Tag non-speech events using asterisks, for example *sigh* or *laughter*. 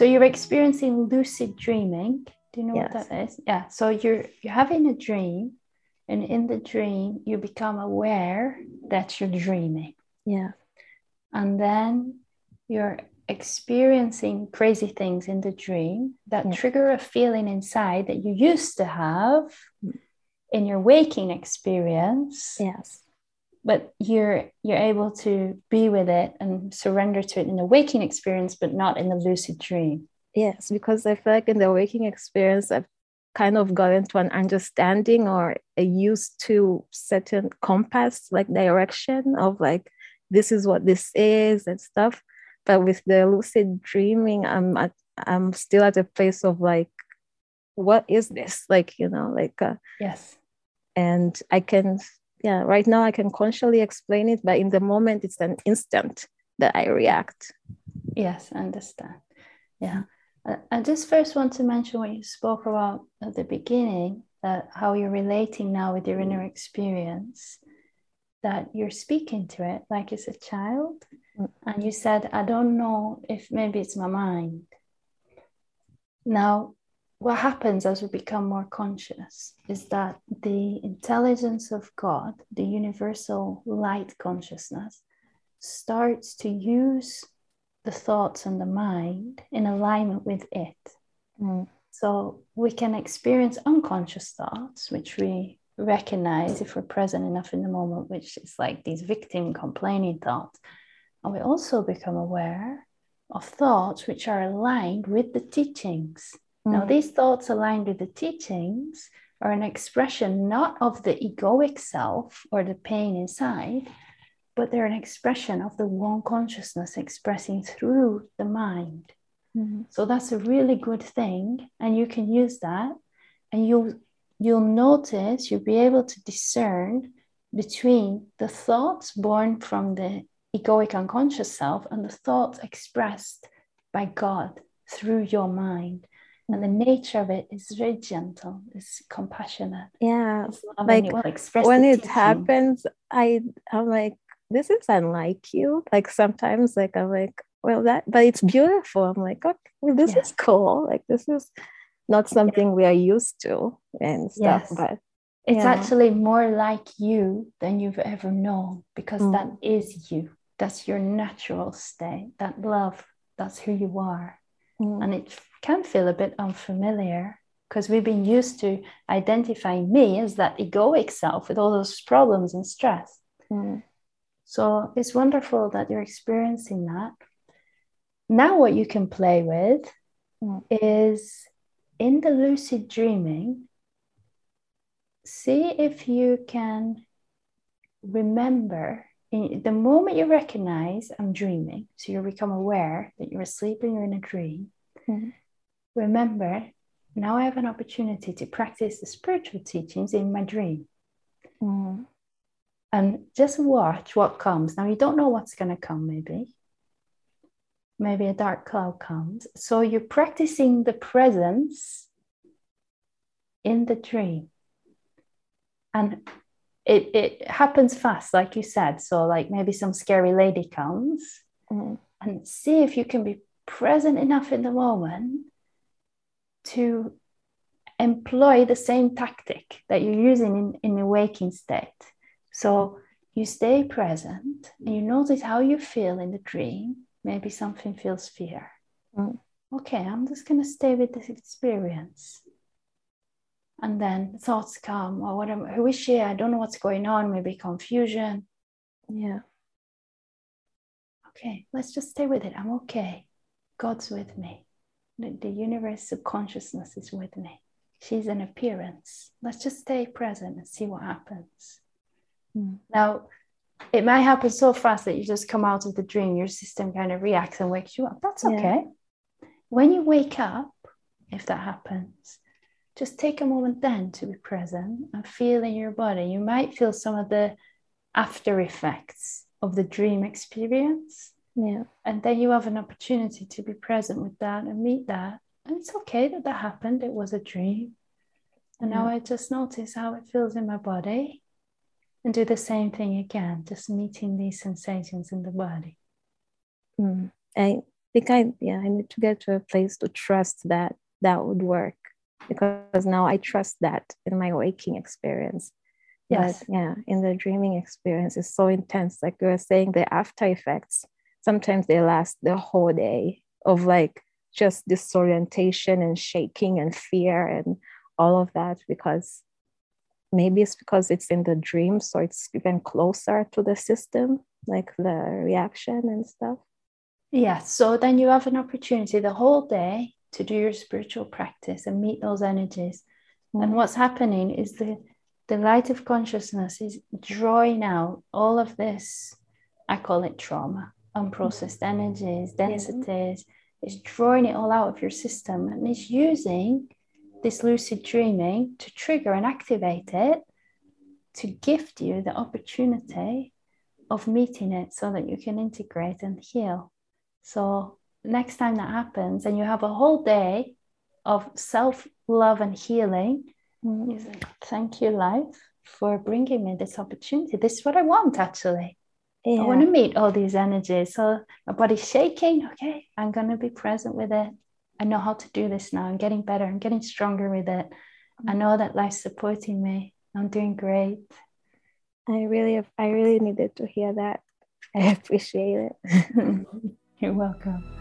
So you're experiencing lucid dreaming. Do you know Yes. what that is? Yeah. So you're you're having a dream, and in the dream you become aware that you're dreaming, Yeah. and then you're experiencing crazy things in the dream that Yeah. trigger a feeling inside that you used to have mm. in your waking experience Yes. But you're you're able to be with it and surrender to it in the waking experience but not in the lucid dream Yes, because I feel like in the waking experience, I've kind of gotten to an understanding or a used to certain compass, like direction of like, this is what this is and stuff. But with the lucid dreaming, I'm at, I'm still at a place of like, what is this? Like, you know, like, uh, yes and I can, yeah, right now I can consciously explain it, but in the moment, it's an instant that I react. yes I understand yeah I, I just first want to mention what you spoke about at the beginning that how you're relating now with your inner experience that you're speaking to it like it's a child Mm. and you said i don't know if maybe it's my mind now what happens as we become more conscious is that the intelligence of god the universal light consciousness starts to use the thoughts and the mind in alignment with it Mm. so we can experience unconscious thoughts, which we recognize if we're present enough in the moment, which is like these victim complaining thoughts. And we also become aware of thoughts which are aligned with the teachings. Now, Mm. these thoughts aligned with the teachings are an expression not of the egoic self or the pain inside, but they're an expression of the one consciousness expressing through the mind. Mm. So that's a really good thing, and you can use that, and you'll you'll notice you'll be able to discern between the thoughts born from the egoic unconscious self and the thoughts expressed by God through your mind. And the nature of it is very gentle, it's compassionate. Yeah, It's like, it when it teaching. happens i i'm like this is unlike you like sometimes like i'm like well that but it's beautiful i'm like okay well, this Yeah. is cool like this is not something we are used to and stuff Yes. but It's Yeah. actually more like you than you've ever known because Mm. that is you. That's your natural state. That love, that's who you are. Mm, And it can feel a bit unfamiliar because we've been used to identifying me as that egoic self with all those problems and stress. mm, So it's wonderful that you're experiencing that. Now, what you can play with Mm. is in the lucid dreaming, see if you can remember in the moment you recognize I'm dreaming, so you become aware that you're asleep and you're in a dream. Mhm. Remember, now I have an opportunity to practice the spiritual teachings in my dream mm, and just watch what comes. Now, you don't know what's going to come, maybe. Maybe a dark cloud comes. So you're practicing the presence in the dream. And it, it happens fast, like you said. So, like maybe some scary lady comes mm, and see if you can be present enough in the moment to employ the same tactic that you're using in, in the waking state. So you stay present and you notice how you feel in the dream. Maybe something feels fear. Mm. Okay, I'm just going to stay with this experience. And then thoughts come, or what am, who is she? I don't know what's going on, maybe confusion. yeah Okay, let's just stay with it. I'm okay. God's with me. The, the universe of consciousness is with me. She's an appearance. Let's just stay present and see what happens. Mm. Now, it might happen so fast that you just come out of the dream, your system kind of reacts and wakes you up. That's Yeah. okay. When you wake up, if that happens, just take a moment then to be present and feel in your body. You might feel some of the after effects of the dream experience. yeah And then you have an opportunity to be present with that and meet that. And it's okay that that happened. It was a dream. And now I just notice how it feels in my body and do the same thing again, just meeting these sensations in the body. Mm. I think I yeah, I need to get to a place to trust that that would work because now I trust that in my waking experience. Yes. But yeah, in the dreaming experience, it's so intense. Like you were saying, the after effects, sometimes they last the whole day of like just disorientation and shaking and fear and all of that because maybe it's because it's in the dream so it's even closer to the system like the reaction and stuff yeah so then you have an opportunity the whole day to do your spiritual practice and meet those energies mm-hmm. and what's happening is the the light of consciousness is drawing out all of this i call it trauma unprocessed energies densities yeah. it's drawing it all out of your system and it's using this lucid dreaming to trigger and activate it to gift you the opportunity of meeting it so that you can integrate and heal. So, next time that happens and you have a whole day of self love and healing, you say, Thank you, life, for bringing me this opportunity. This is what I want, actually. Yeah. I want to meet all these energies. So, my body's shaking. Okay, I'm going to be present with it. I know how to do this now. I'm getting better. I'm getting stronger with it. I know that life's supporting me. I'm doing great. I really, I really needed to hear that. I appreciate it. *laughs* You're welcome.